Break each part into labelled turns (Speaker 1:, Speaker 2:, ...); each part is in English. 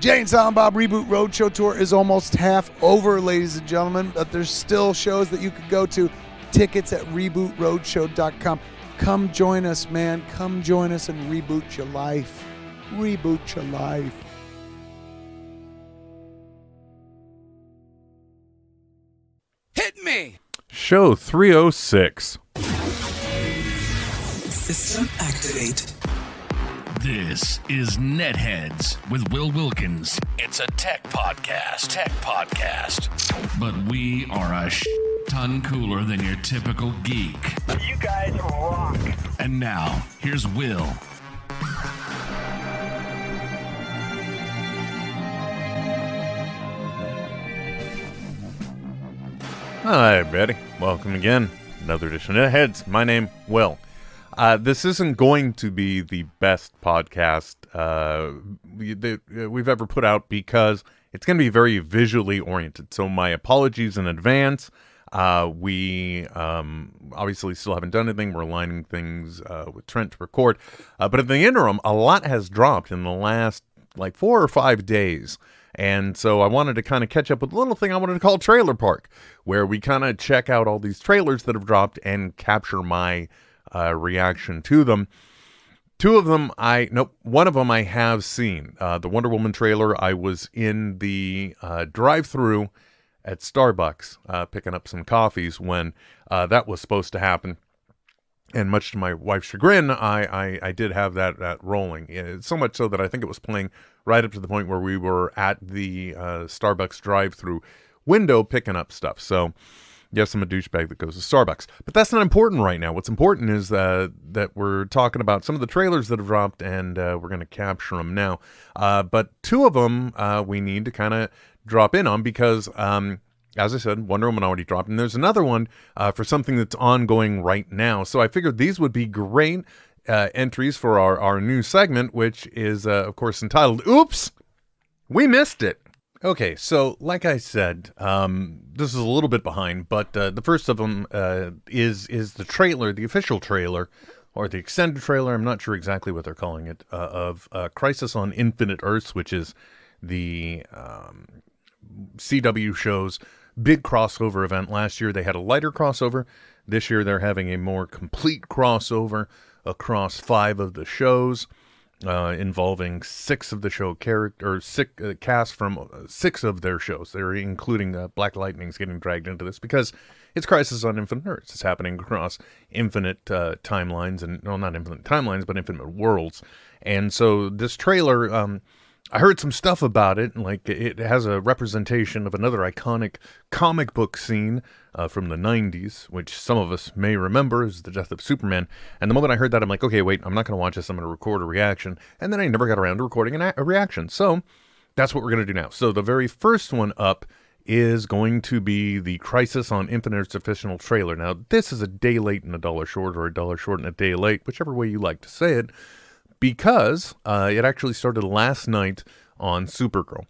Speaker 1: Jay and Silent Bob Reboot Roadshow Tour is almost half over, ladies and gentlemen, but there's still shows that you could go to. Tickets at rebootroadshow.com. Come join us, man. Come join us and reboot your life. Reboot your life.
Speaker 2: Hit me!
Speaker 3: Show 306.
Speaker 4: System activate.
Speaker 5: This is Netheads with Will Wilkins. It's a tech podcast. Tech podcast. But we are a sh- ton cooler than your typical geek.
Speaker 6: You guys rock.
Speaker 5: And now, here's Will.
Speaker 3: Hi, everybody. Welcome again. Another edition of Heads. My name, Will. Uh, this isn't going to be the best podcast uh, that uh, we've ever put out because it's going to be very visually oriented. So, my apologies in advance. Uh, we um, obviously still haven't done anything. We're aligning things uh, with Trent to record. Uh, but in the interim, a lot has dropped in the last like four or five days. And so I wanted to kind of catch up with a little thing I wanted to call Trailer Park, where we kind of check out all these trailers that have dropped and capture my uh, reaction to them. Two of them, I nope. One of them I have seen. Uh, the Wonder Woman trailer. I was in the uh, drive-through at Starbucks uh, picking up some coffees when uh, that was supposed to happen. And much to my wife's chagrin, I, I, I did have that, that rolling. Yeah, so much so that I think it was playing right up to the point where we were at the uh, Starbucks drive-through window picking up stuff. So, yes, I'm a douchebag that goes to Starbucks, but that's not important right now. What's important is uh, that we're talking about some of the trailers that have dropped, and uh, we're going to capture them now. Uh, but two of them uh, we need to kind of drop in on because. Um, as I said, Wonder Woman already dropped, and there's another one uh, for something that's ongoing right now. So I figured these would be great uh, entries for our, our new segment, which is, of course, entitled Oops, We Missed It. Okay, so like I said, um, this is a little bit behind, but uh, the first of them uh, is is the trailer, the official trailer, or the extended trailer. I'm not sure exactly what they're calling it, uh, of uh, Crisis on Infinite Earths, which is the um, CW show's big crossover event. Last year they had a lighter crossover. This year they're having a more complete crossover across five of the shows, uh, involving six of the show character or six uh, cast from uh, six of their shows. They're including uh, Black Lightning's getting dragged into this because it's Crisis on Infinite Earths. It's happening across infinite uh, timelines and well, not infinite timelines, but infinite worlds. And so this trailer. Um, I heard some stuff about it, like it has a representation of another iconic comic book scene uh, from the 90s, which some of us may remember as the death of Superman. And the moment I heard that, I'm like, okay, wait, I'm not going to watch this. I'm going to record a reaction. And then I never got around to recording a-, a reaction. So that's what we're going to do now. So the very first one up is going to be the Crisis on Infinite Earths official trailer. Now, this is a day late and a dollar short, or a dollar short and a day late, whichever way you like to say it because uh, it actually started last night on Supergirl.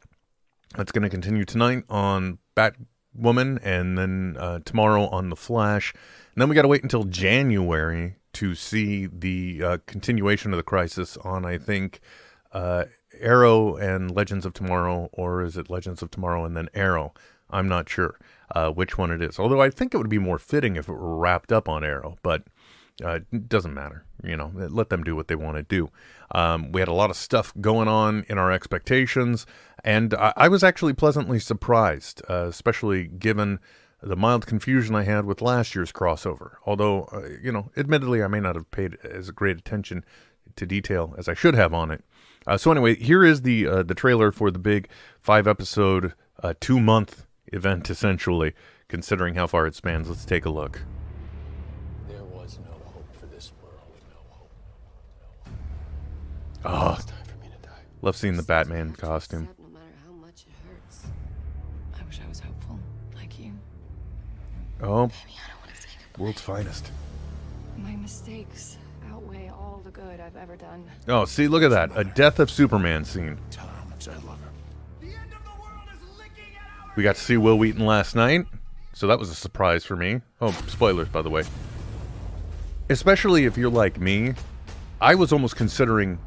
Speaker 3: It's going to continue tonight on Batwoman and then uh, tomorrow on The Flash. And then we got to wait until January to see the uh, continuation of the crisis on, I think, uh, Arrow and Legends of Tomorrow, or is it Legends of Tomorrow and then Arrow? I'm not sure uh, which one it is. Although I think it would be more fitting if it were wrapped up on Arrow, but uh, it doesn't matter. You know, let them do what they want to do. Um, we had a lot of stuff going on in our expectations, and I, I was actually pleasantly surprised, uh, especially given the mild confusion I had with last year's crossover. Although, uh, you know, admittedly, I may not have paid as great attention to detail as I should have on it. Uh, so anyway, here is the uh, the trailer for the big five episode, uh, two month event, essentially, considering how far it spans. Let's take a look.
Speaker 7: There was no hope for this world. No hope.
Speaker 3: Oh,
Speaker 7: It's time for me to die.
Speaker 3: love seeing the Batman costume.
Speaker 8: No matter how much it hurts. I wish I was hopeful, like you.
Speaker 3: Oh,
Speaker 8: Maybe I don't want to say goodbye.
Speaker 3: world's finest.
Speaker 8: My mistakes outweigh all the good I've ever done.
Speaker 3: Oh, see, look at that. A death of Superman scene.
Speaker 7: Tell her how much I love her.
Speaker 3: We got to see Wil Wheaton last night, so that was a surprise for me. Oh, spoilers, by the way. Especially if you're like me, I was almost considering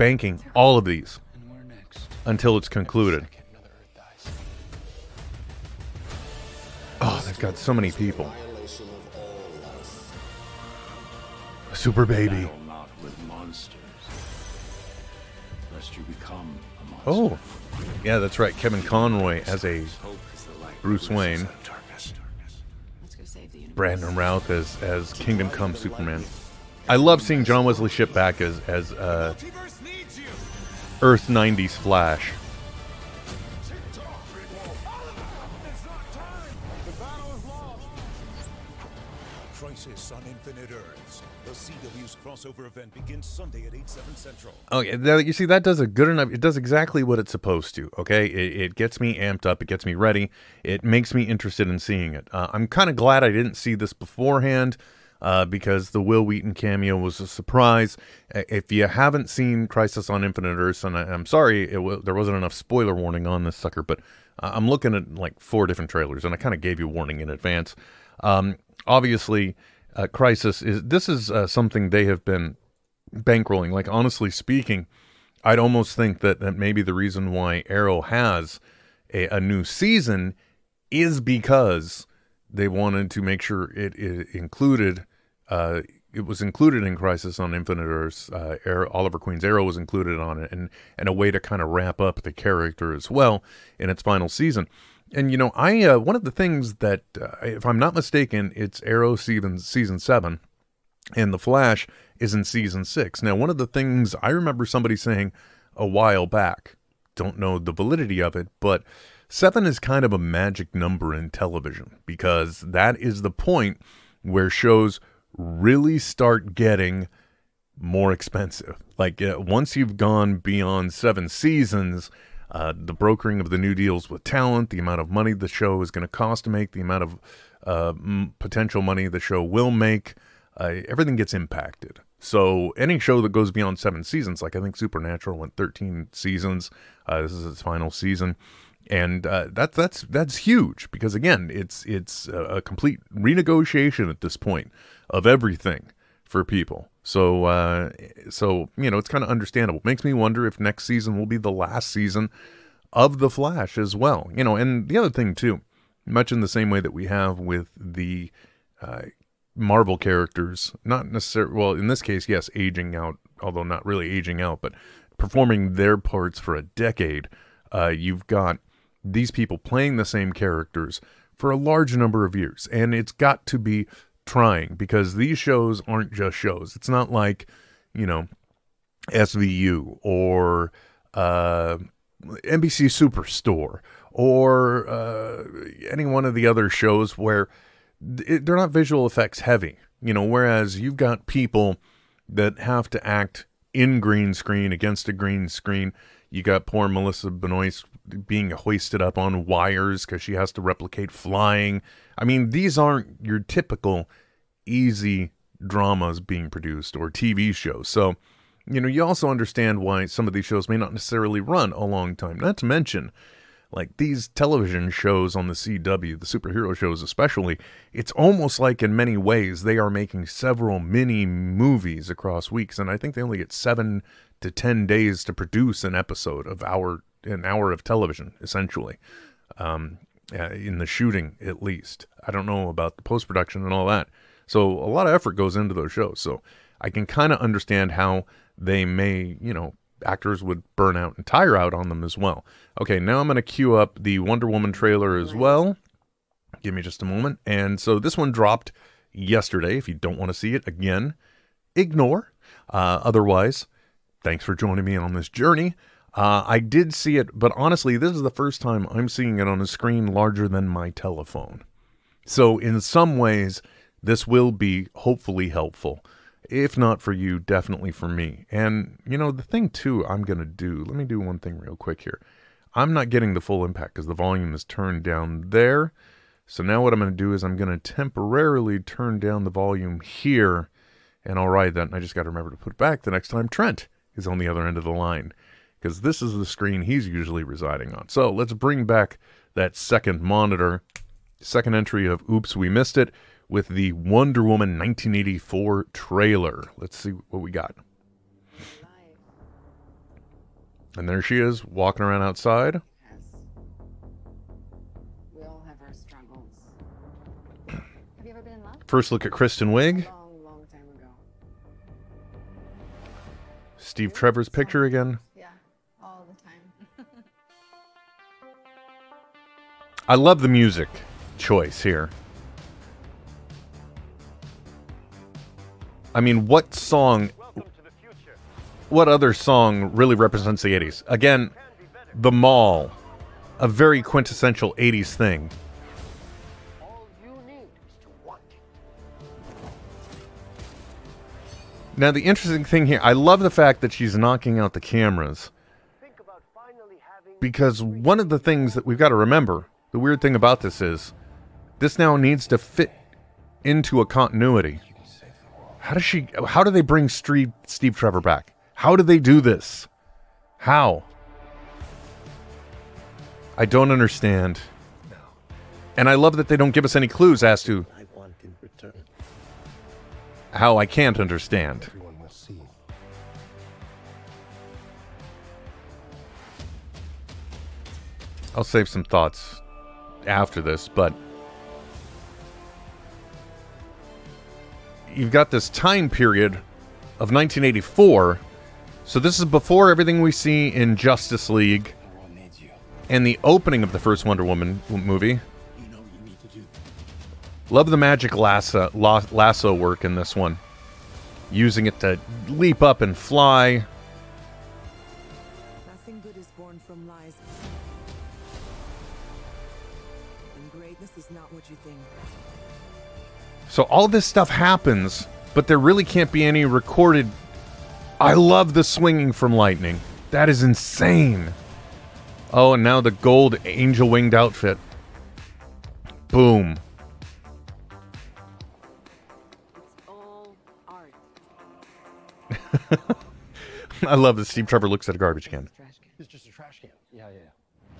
Speaker 3: banking all of these.
Speaker 7: And where next?
Speaker 3: until it's concluded.
Speaker 7: Another Earth dies.
Speaker 3: Oh, they've got so many people. Super baby.
Speaker 5: Battle not with monsters, lest you become a monster.
Speaker 3: Oh, yeah, that's right. Kevin Conroy as a
Speaker 5: Hope is the light
Speaker 3: Bruce Wayne.
Speaker 5: the darkness.
Speaker 8: Let's go save the universe.
Speaker 3: Brandon Routh as as Kingdom Come Superman. I love seeing John Wesley Shipp back as as uh, Earth '90s Flash.
Speaker 9: Crisis on Infinite Earths. The CW's crossover event begins Sunday at 8, 7 Central.
Speaker 3: Okay, that, you see that does a good enough. It does exactly what it's supposed to. Okay, it, it gets me amped up. It gets me ready. It makes me interested in seeing it. Uh, I'm kind of glad I didn't see this beforehand. Uh, because the Wil Wheaton cameo was a surprise. If you haven't seen Crisis on Infinite Earths, and I, I'm sorry w- there wasn't enough spoiler warning on this sucker, but I'm looking at like four different trailers, and I kind of gave you warning in advance. Um, obviously, uh, Crisis is this is uh, something they have been bankrolling. Like honestly speaking, I'd almost think that, that maybe the reason why Arrow has a, a new season is because they wanted to make sure it, it included uh, it was included in Crisis on Infinite Earths. Uh, Arrow, Oliver Queen's Arrow was included on it, and and a way to kind of wrap up the character as well in its final season. And you know, I uh, one of the things that, uh, if I'm not mistaken, it's Arrow season season seven, and the Flash is in season six. Now, one of the things I remember somebody saying a while back, don't know the validity of it, but seven is kind of a magic number in television because that is the point where shows really start getting more expensive. Like uh, once you've gone beyond seven seasons, uh, the brokering of the new deals with talent, the amount of money the show is going to cost to make, the amount of uh, m- potential money the show will make, uh, everything gets impacted. So any show that goes beyond seven seasons, like I think Supernatural went 13 seasons, uh, this is its final season, and uh, that's that's that's huge because again, it's it's a, a complete renegotiation at this point of everything for people. So uh, so you know it's kind of understandable. Makes me wonder if next season will be the last season of the Flash as well. You know, and the other thing too, much in the same way that we have with the uh, Marvel characters, not necessarily, well, in this case, yes, aging out, although not really aging out, but performing their parts for a decade. Uh, you've got these people playing the same characters for a large number of years, and it's got to be trying because these shows aren't just shows. It's not like, you know, SVU or uh, NBC Superstore or uh, any one of the other shows where it, they're not visual effects heavy, you know, whereas you've got people that have to act in green screen against a green screen. You got poor Melissa Benoist being hoisted up on wires because she has to replicate flying. I mean, these aren't your typical easy dramas being produced or TV shows. So, you know, you also understand why some of these shows may not necessarily run a long time. Not to mention, like these television shows on the CW, the superhero shows especially, it's almost like in many ways they are making several mini movies across weeks. And I think they only get seven to 10 days to produce an episode of our, an hour of television, essentially. Um, uh, in the shooting, at least. I don't know about the post production and all that. So a lot of effort goes into those shows. So I can kind of understand how they may, you know, actors would burn out and tire out on them as well. Okay, now I'm going to queue up the Wonder Woman trailer as well. Give me just a moment. And so this one dropped yesterday. If you don't want to see it again, ignore. Uh, otherwise, thanks for joining me on this journey. Uh, I did see it, but honestly, this is the first time I'm seeing it on a screen larger than my telephone. So, in some ways, this will be hopefully helpful. If not for you, definitely for me. And, you know, the thing too, I'm going to do, let me do one thing real quick here. I'm not getting the full impact because the volume is turned down there. So now what I'm going to do is I'm going to temporarily turn down the volume here. And I'll ride that. And I just got to remember to put it back the next time Trent is on the other end of the line because this is the screen he's usually residing on. So let's bring back that second monitor, second entry of Oops, We Missed It with the Wonder Woman 1984 trailer. Let's see what we got. And there she is walking around outside.
Speaker 8: We all have our struggles. Have you ever been in love?
Speaker 3: First look at Kristen Wiig.
Speaker 8: Long, long.
Speaker 3: Steve Trevor's picture again.
Speaker 8: Yeah, all the time.
Speaker 3: I love the music choice here. I mean, what song, what other song really represents the 80s? Again, The Mall, a very quintessential 80s thing. Now, the interesting thing here, I love the fact that she's knocking out the cameras. Because one of the things that we've got to remember, the weird thing about this is, this now needs to fit into a continuity. How does she? How do they bring Steve, Steve Trevor back? How do they do this? How? I don't understand. And I love that they don't give us any clues as to
Speaker 10: I want in return.
Speaker 3: how I can't understand.
Speaker 10: Everyone must see.
Speaker 3: I'll save some thoughts after this, but you've got this time period of 1984. So this is before everything we see in Justice League and the opening of the first Wonder Woman movie. Love the magic lasso, lasso work in this one. Using it to leap up and fly.
Speaker 11: Nothing good is born from lies. And greatness is not what you think.
Speaker 3: So all this stuff happens, but there really can't be any recorded. I love the swinging from lightning. That is insane. Oh, and now the gold angel winged outfit. Boom.
Speaker 11: It's all art.
Speaker 3: I love that Steve Trevor looks at a garbage can.
Speaker 11: Can.
Speaker 7: It's just a trash can. Yeah, yeah.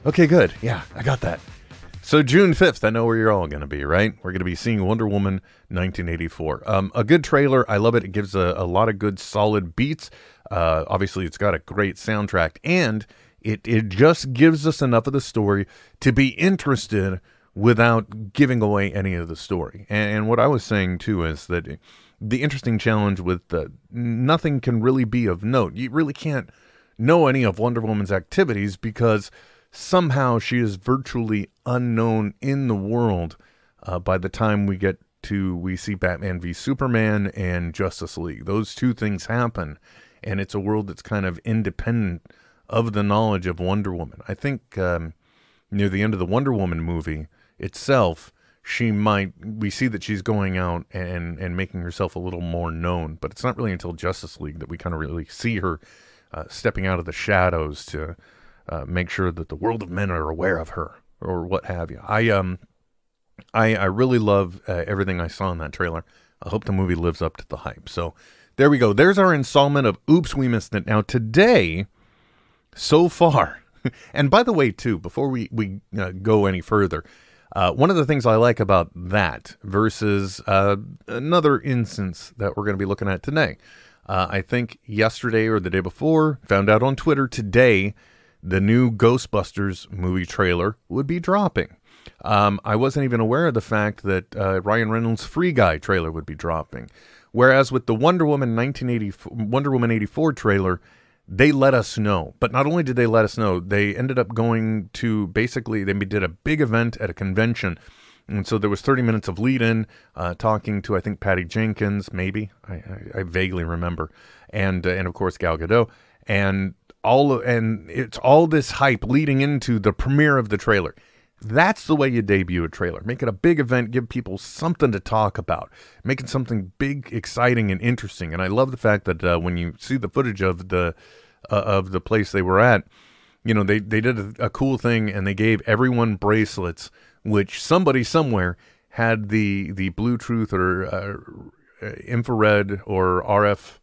Speaker 3: Okay, good. Yeah, I got that. So June 5th, I know where you're all going to be, right? We're going to be seeing Wonder Woman 1984. Um, a good trailer. I love it. It gives a, a lot of good, solid beats. Uh, obviously, it's got a great soundtrack, and it, it just gives us enough of the story to be interested without giving away any of the story. And, and what I was saying, too, is that the interesting challenge with the, nothing can really be of note. You really can't know any of Wonder Woman's activities because somehow she is virtually unknown in the world uh, by the time we get to we see Batman v Superman and Justice League. Those two things happen, and it's a world that's kind of independent of the knowledge of Wonder Woman. I think um, near the end of the Wonder Woman movie itself, she might we see that she's going out and and making herself a little more known, but it's not really until Justice League that we kind of really see her uh, stepping out of the shadows to uh, make sure that the world of men are aware of her or what have you. I um I I really love uh, everything I saw in that trailer. I hope the movie lives up to the hype. So there we go. There's our installment of Oops We Missed It. Now today, so far, and by the way, too, before we we uh, go any further. Uh, one of the things I like about that versus uh, another instance that we're going to be looking at today, uh, I think yesterday or the day before, found out on Twitter today, the new Ghostbusters movie trailer would be dropping. Um, I wasn't even aware of the fact that uh, Ryan Reynolds' Free Guy trailer would be dropping. Whereas with the Wonder Woman 1984, Wonder Woman 84 trailer, they let us know. But not only did they let us know, they ended up going to basically they did a big event at a convention. And so there was 30 minutes of lead in, uh, talking to I think Patty Jenkins, maybe I, I, I vaguely remember, and uh, and of course Gal Gadot, and all of, and it's all this hype leading into the premiere of the trailer. That's the way you debut a trailer. Make it a big event, give people something to talk about, make it something big, exciting, and interesting. And I love the fact that uh, when you see the footage of the uh, of the place they were at, you know, they they did a, a cool thing and they gave everyone bracelets, which somebody somewhere had the the Bluetooth or uh, infrared or RF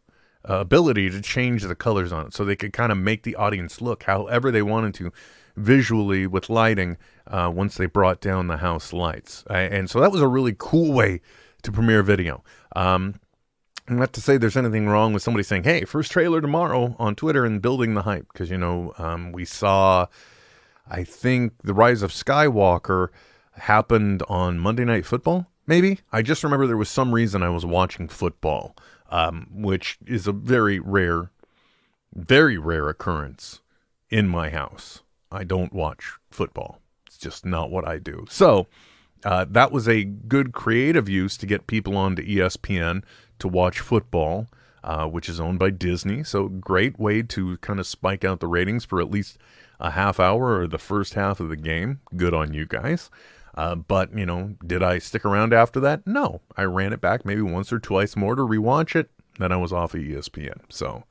Speaker 3: uh, ability to change the colors on it, so they could kind of make the audience look however they wanted to visually with lighting uh, once they brought down the house lights. And so that was a really cool way to premiere video. Um, not to say there's anything wrong with somebody saying, "Hey, first trailer tomorrow" on Twitter and building the hype because you know um, we saw, I think the Rise of Skywalker happened on Monday Night Football. Maybe I just remember there was some reason I was watching football, um, which is a very rare, very rare occurrence in my house. I don't watch football. It's just not what I do. So uh, that was a good creative use to get people onto ESPN to watch football, uh, which is owned by Disney. So great way to kind of spike out the ratings for at least a half hour or the first half of the game. Good on you guys. Uh, but you know, did I stick around after that? No, I ran it back maybe once or twice more to rewatch it. Then I was off of ESPN. So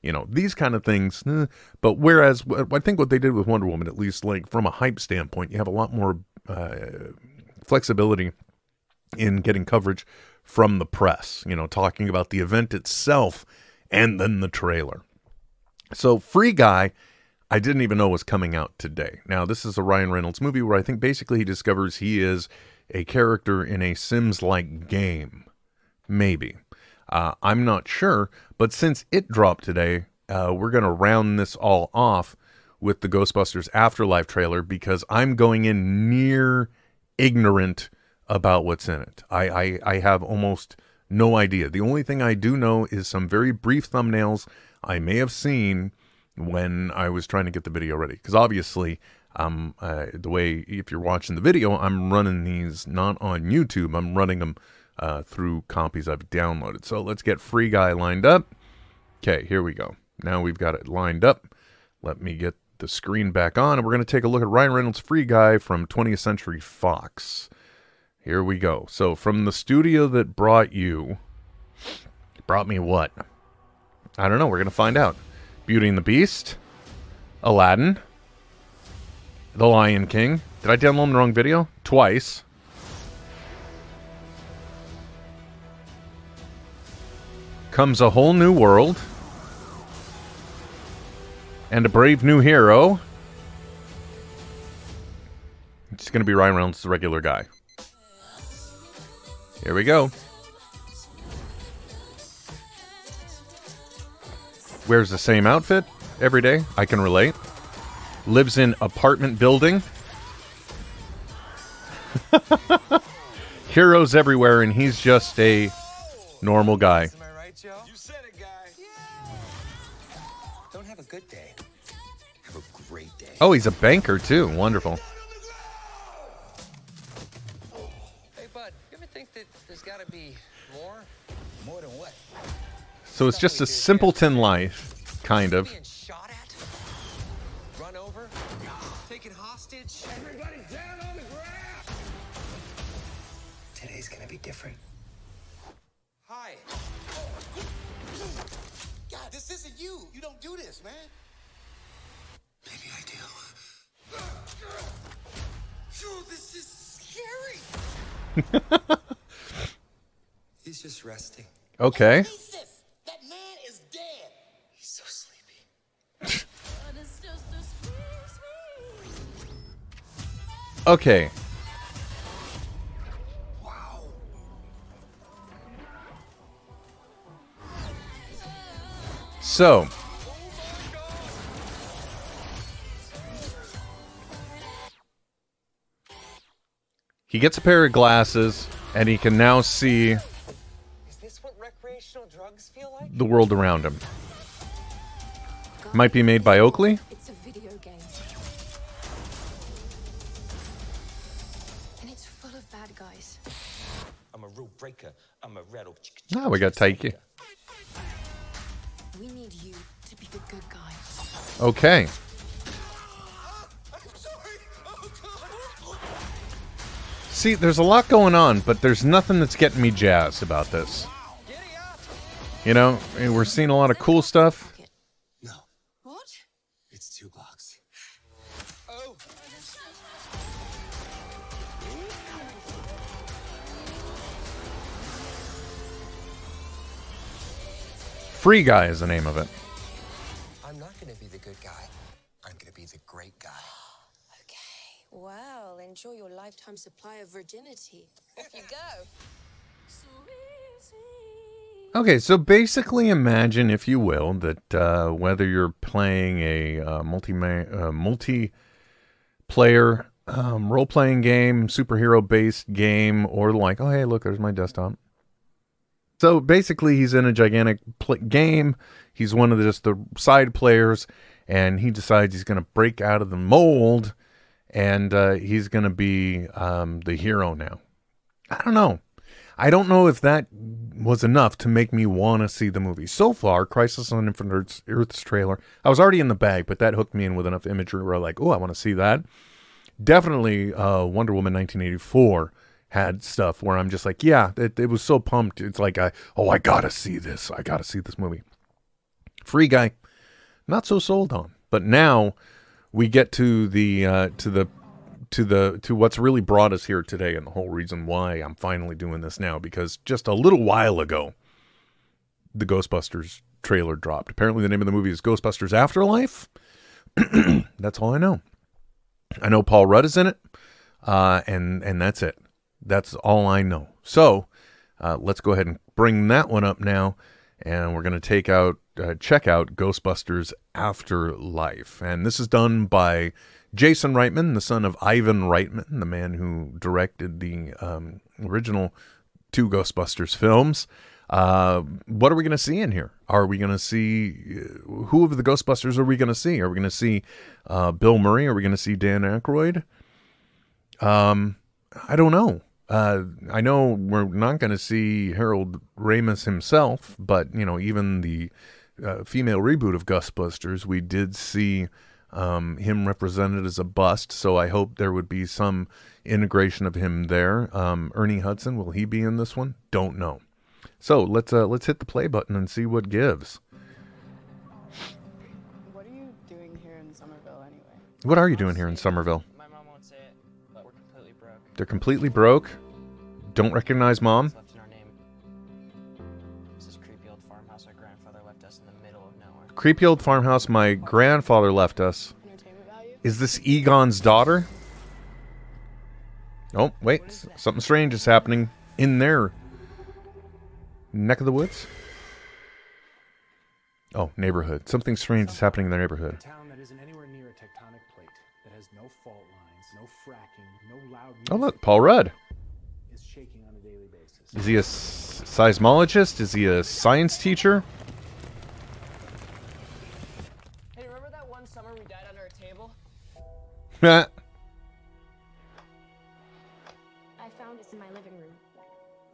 Speaker 3: you know these kind of things eh. but whereas i think what they did with wonder woman at least like from a hype standpoint you have a lot more uh, flexibility in getting coverage from the press you know talking about the event itself and then the trailer so free guy i didn't even know was coming out today now this is a ryan reynolds movie where i think basically he discovers he is a character in a sims like game maybe uh, I'm not sure, but since it dropped today, uh, we're going to round this all off with the Ghostbusters Afterlife trailer because I'm going in near ignorant about what's in it. I, I, I have almost no idea. The only thing I do know is some very brief thumbnails I may have seen when I was trying to get the video ready. Because obviously, um, uh, the way if you're watching the video, I'm running these not on YouTube. I'm running them uh, through copies I've downloaded. So let's get Free Guy lined up. Okay, here we go. Now we've got it lined up. Let me get the screen back on, and we're going to take a look at Ryan Reynolds' Free Guy from 20th Century Fox. Here we go. So from the studio that brought you, brought me what? I don't know. We're going to find out. Beauty and the Beast, Aladdin, The Lion King. Did I download the wrong video? Twice. comes a whole new world and a brave new hero. It's going to be Ryan Reynolds, the regular guy. Here we go. Wears the same outfit every day. I can relate. Lives in apartment building. Heroes everywhere, and he's just a normal guy.
Speaker 7: You said it, guy. Don't have a good day. Have a great day.
Speaker 3: Oh, he's a banker too. Wonderful.
Speaker 7: Hey, bud, you ever think that there's got to be
Speaker 3: So it's just a simpleton life, kind of.
Speaker 7: Being shot at? Run over? Taken hostage? Everybody down on the ground! Today's gonna be different. Hi.
Speaker 10: God, this isn't you. You don't do this, man.
Speaker 7: Maybe I do.
Speaker 10: Dude, this is scary.
Speaker 7: He's just resting.
Speaker 3: Okay. Okay. So, he gets a pair of glasses and he can now see
Speaker 7: Is this what recreational drugs feel like?
Speaker 3: the world around him. Might be made by Oakley. Ah, we got Taika.
Speaker 8: We need you to be the good guy.
Speaker 3: Okay. See, there's a lot going on, but there's nothing that's getting me jazzed about this. You know, we're seeing a lot of cool stuff. Free Guy is the name of it.
Speaker 7: I'm not gonna be the good guy. I'm gonna be the great guy. Okay.
Speaker 8: Well, enjoy your lifetime supply of virginity. Off you go.
Speaker 3: Okay, so basically, imagine, if you will, that uh, whether you're playing a uh, multi uh, multiplayer um, role playing game, superhero based game, or like, oh hey, look, there's my desktop. So basically, he's in a gigantic pl- game. He's one of the, just the side players, and he decides he's going to break out of the mold, and uh, he's going to be um, the hero now. I don't know. I don't know if that was enough to make me want to see the movie. So far, Crisis on Infinite Earth's, Earth's trailer, I was already in the bag, but that hooked me in with enough imagery where I'm like, oh, I want to see that. Definitely uh, Wonder Woman 1984 had stuff where I'm just like, yeah, it, it was so pumped. It's like, I, oh, I got to see this. I got to see this movie. Free Guy, not so sold on. But now we get to the uh, to the to the to what's really brought us here today and the whole reason why I'm finally doing this now because just a little while ago the Ghostbusters trailer dropped. Apparently the name of the movie is Ghostbusters Afterlife. that's all I know. I know Paul Rudd is in it. Uh, and and that's it. That's all I know. So, uh, let's go ahead and bring that one up now and we're going to take out uh, check out Ghostbusters Afterlife. And this is done by Jason Reitman, the son of Ivan Reitman, the man who directed the um, original two Ghostbusters films. Uh, what are we going to see in here? Are we going to see uh, who of the Ghostbusters are we going to see? Are we going to see uh, Bill Murray? Are we going to see Dan Aykroyd? Um, I don't know. Uh, I know we're not going to see Harold Ramis himself, but you know, even the uh, female reboot of Ghostbusters, we did see um, him represented as a bust. So I hope there would be some integration of him there. Um, Ernie Hudson, will he be in this one? Don't know. So let's uh, let's hit the play button and see what gives.
Speaker 12: What are you doing here in Summerville anyway?
Speaker 3: What are you doing here in
Speaker 12: Summerville?
Speaker 3: They're completely broke. Don't recognize mom.
Speaker 12: Left in our name. This is creepy old farmhouse our grandfather left us in the middle of nowhere.
Speaker 3: Creepy old farmhouse my grandfather left us. Is this Egon's daughter? Oh, wait. Something strange is happening in their neck of the woods. Oh, neighborhood. Something strange is happening in their neighborhood.
Speaker 13: That has no fault lines, no fracking, no loud
Speaker 3: Oh, look, Paul Rudd.
Speaker 13: is shaking on a daily basis.
Speaker 3: Is he a s- seismologist? Is he a science teacher?
Speaker 12: Hey, remember that one summer we died under a table?
Speaker 3: Heh.
Speaker 14: I found this in my living room.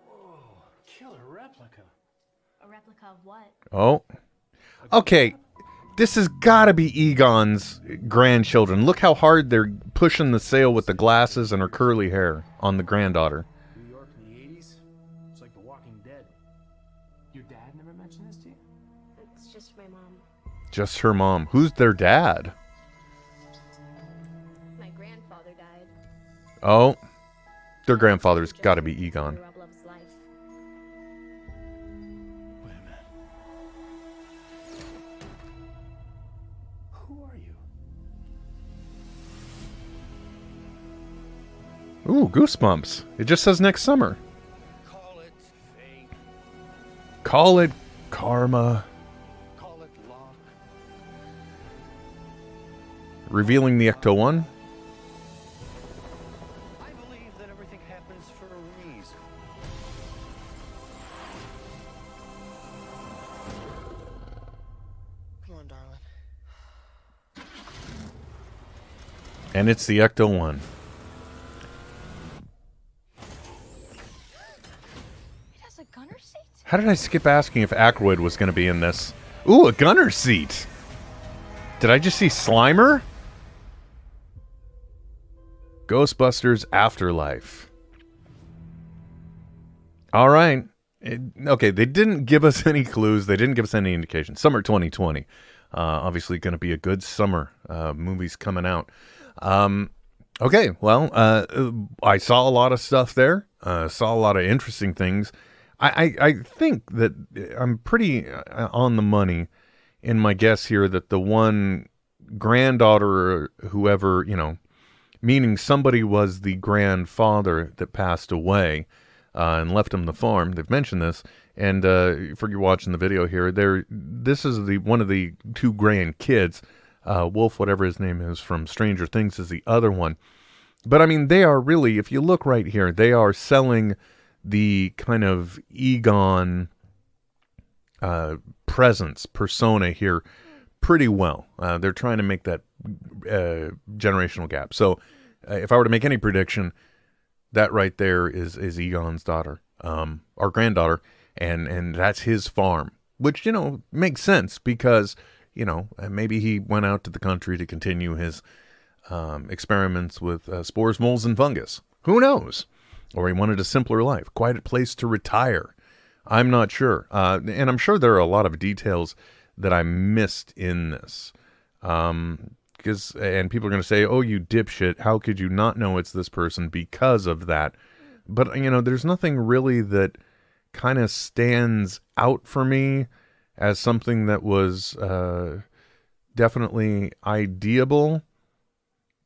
Speaker 13: Whoa, killer replica.
Speaker 14: A replica of what?
Speaker 3: oh. Okay. This has got to be Egon's grandchildren. Look how hard they're pushing the sail with the glasses and her curly hair on the granddaughter.
Speaker 13: New York in the 80s? It's like The Walking Dead. Your dad never mentioned this to you?
Speaker 14: It's just my mom.
Speaker 3: Just her mom. Who's their dad?
Speaker 14: My grandfather died.
Speaker 3: Oh. Their grandfather's got to be Egon. Ooh, goosebumps. It just says next summer.
Speaker 10: Call it.
Speaker 3: Call it karma.
Speaker 10: Call it.
Speaker 3: Revealing the Ecto 1.
Speaker 10: I believe that everything happens for a reason. Come on, darling.
Speaker 3: And it's the Ecto 1.
Speaker 14: It has a gunner seat?
Speaker 3: How did I skip asking if Aykroyd was going to be in this? Ooh, a gunner seat. Did I just see Slimer? Ghostbusters Afterlife. All right. It- okay, they didn't give us any clues. They didn't give us any indication. Summer 2020. Uh, obviously, going to be a good summer. Uh, movies coming out. Um, okay, well, uh, I saw a lot of stuff there. Uh, saw a lot of interesting things. I, I, I think that I'm pretty uh, on the money in my guess here that the one granddaughter, or whoever, you know, meaning somebody was the grandfather that passed away uh, and left him the farm. They've mentioned this, And uh, for you watching the video here, there, this is the one of the two grandkids. Uh, Wolf, whatever his name is from Stranger Things, is the other one. But I mean, they are really, if you look right here, they are selling the kind of Egon uh, presence, persona here pretty well. Uh, they're trying to make that uh, generational gap. So, uh, if I were to make any prediction, that right there is is Egon's daughter, um, our granddaughter, and and that's his farm, which you know makes sense because you know maybe he went out to the country to continue his um, experiments with uh, spores, molds, and fungus. Who knows? Or he wanted a simpler life, quiet place to retire. I'm not sure. Uh, and I'm sure there are a lot of details that I missed in this. Um, because, and people are going to say, oh, you dipshit, how could you not know it's this person because of that? But, you know, there's nothing really that kind of stands out for me as something that was uh, definitely ideable.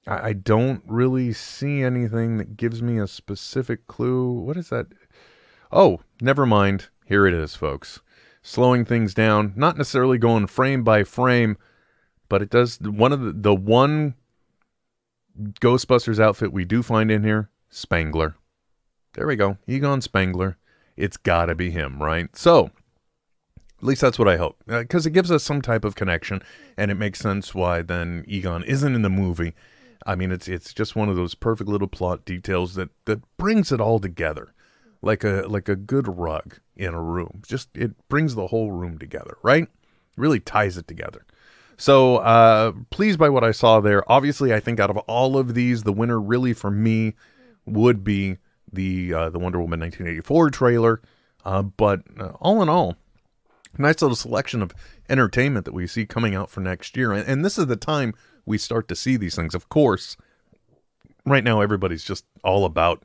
Speaker 3: I, I don't really see anything that gives me a specific clue. What is that? Oh, never mind. Here it is, folks. Slowing things down, not necessarily going frame by frame, but it does one of the, the one Ghostbusters outfit we do find in here, Spangler. There we go. Egon Spangler. It's got to be him, right? So, at least that's what I hope. Because uh, it gives us some type of connection, and it makes sense why then Egon isn't in the movie. I mean, it's it's just one of those perfect little plot details that that brings it all together, like a like a good rug in a room. Just it brings the whole room together, right? Really ties it together. So uh, pleased by what I saw there. Obviously, I think out of all of these, the winner really for me would be the uh, the Wonder Woman 1984 trailer. Uh, but uh, all in all, nice little selection of entertainment that we see coming out for next year. And, and this is the time we start to see these things. Of course, right now everybody's just all about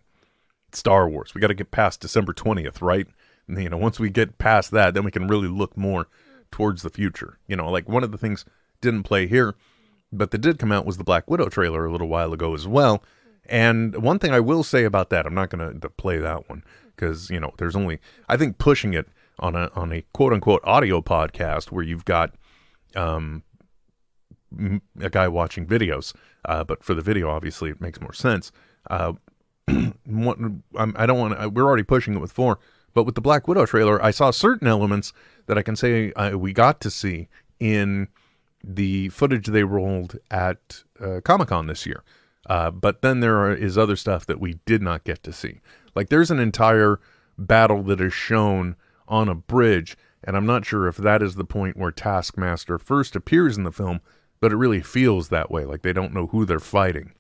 Speaker 3: Star Wars. We got to get past December 20th, right? And, you know, once we get past that, then we can really look more towards the future. You know, like one of the things didn't play here, but that did come out was the Black Widow trailer a little while ago as well. And one thing I will say about that, I'm not going to play that one because you know there's only I think pushing it on a on a quote unquote audio podcast where you've got um a guy watching videos, uh, but for the video, obviously, it makes more sense. Uh, one, I don't want. We're already pushing it with four, but with the Black Widow trailer, I saw certain elements that I can say uh, we got to see in the footage they rolled at uh, Comic Con this year. Uh, but then there are, is other stuff that we did not get to see. Like there's an entire battle that is shown on a bridge, and I'm not sure if that is the point where Taskmaster first appears in the film, but it really feels that way. Like they don't know who they're fighting.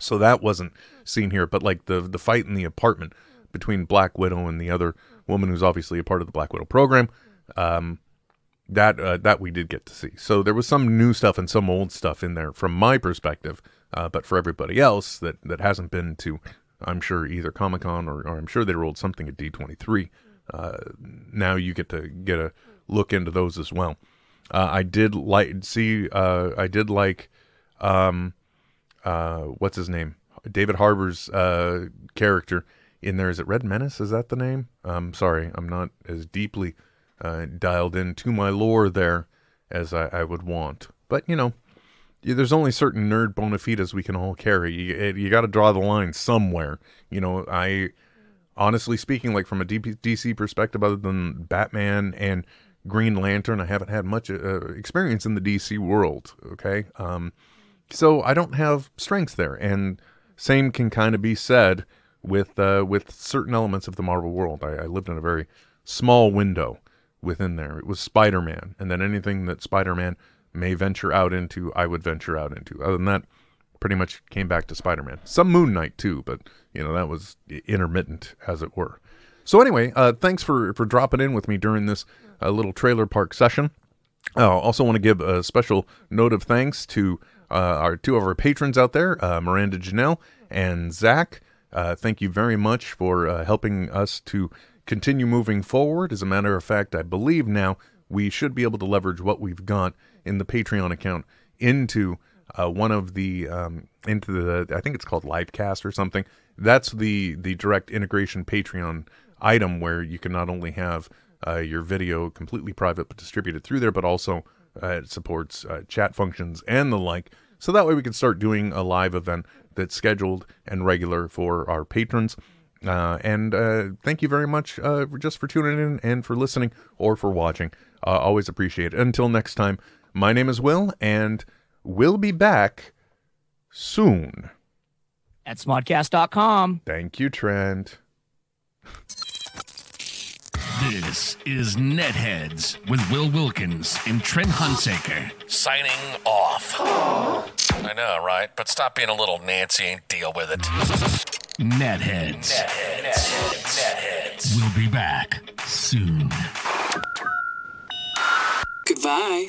Speaker 3: So that wasn't seen here, but like the the fight in the apartment between Black Widow and the other woman who's obviously a part of the Black Widow program, um, that uh, that we did get to see. So there was some new stuff and some old stuff in there from my perspective, uh, but for everybody else that that hasn't been to, I'm sure either Comic Con or, or, I'm sure they rolled something at D23. Uh, now you get to get a look into those as well. Uh, I did like see. Uh, I did like. Um, uh, what's his name? David Harbour's character in there. Is it Red Menace? Is that the name? I'm sorry, I'm not as deeply uh, dialed into my lore there as I, I, would want. But you know, there's only certain nerd bona fides we can all carry. You, you got to draw the line somewhere. You know, I honestly speaking, like from a DC perspective, other than Batman and Green Lantern, I haven't had much uh, experience in the DC world. Okay, um, so I don't have strengths there, and same can kind of be said with uh, with certain elements of the Marvel world. I, I lived in a very small window within there. It was Spider Man, and then anything that Spider Man may venture out into, I would venture out into. Other than that, pretty much came back to Spider Man. Some Moon Knight too, but you know that was intermittent, as it were. So anyway, uh, thanks for for dropping in with me during this uh, little trailer park session. I uh, also want to give a special note of thanks to uh, our two of our patrons out there, uh, Miranda Janelle and Zach. Uh, thank you very much for helping us to continue moving forward. As a matter of fact, I believe now we should be able to leverage what we've got in the Patreon account into one of the um, into the I think it's called Livecast or something. That's the the direct integration Patreon item where you can not only have uh, your video completely private but distributed through there, but also uh, it supports uh, chat functions and the like. So that way we can start doing a live event that's scheduled and regular for our patrons. Uh, and uh, thank you very much uh, just for tuning in and for listening or for watching. Always appreciate it. Until next time, my name is Will, and we'll be back soon.
Speaker 15: At smodcast.com.
Speaker 3: Thank you, Trent.
Speaker 5: This is Netheads with Will Wilkins and Trent Hunsaker. Signing off.
Speaker 16: I know, right? But stop being a little Nancy and deal with it.
Speaker 5: Netheads.
Speaker 16: Netheads. Netheads.
Speaker 5: We'll be back soon.
Speaker 4: Goodbye.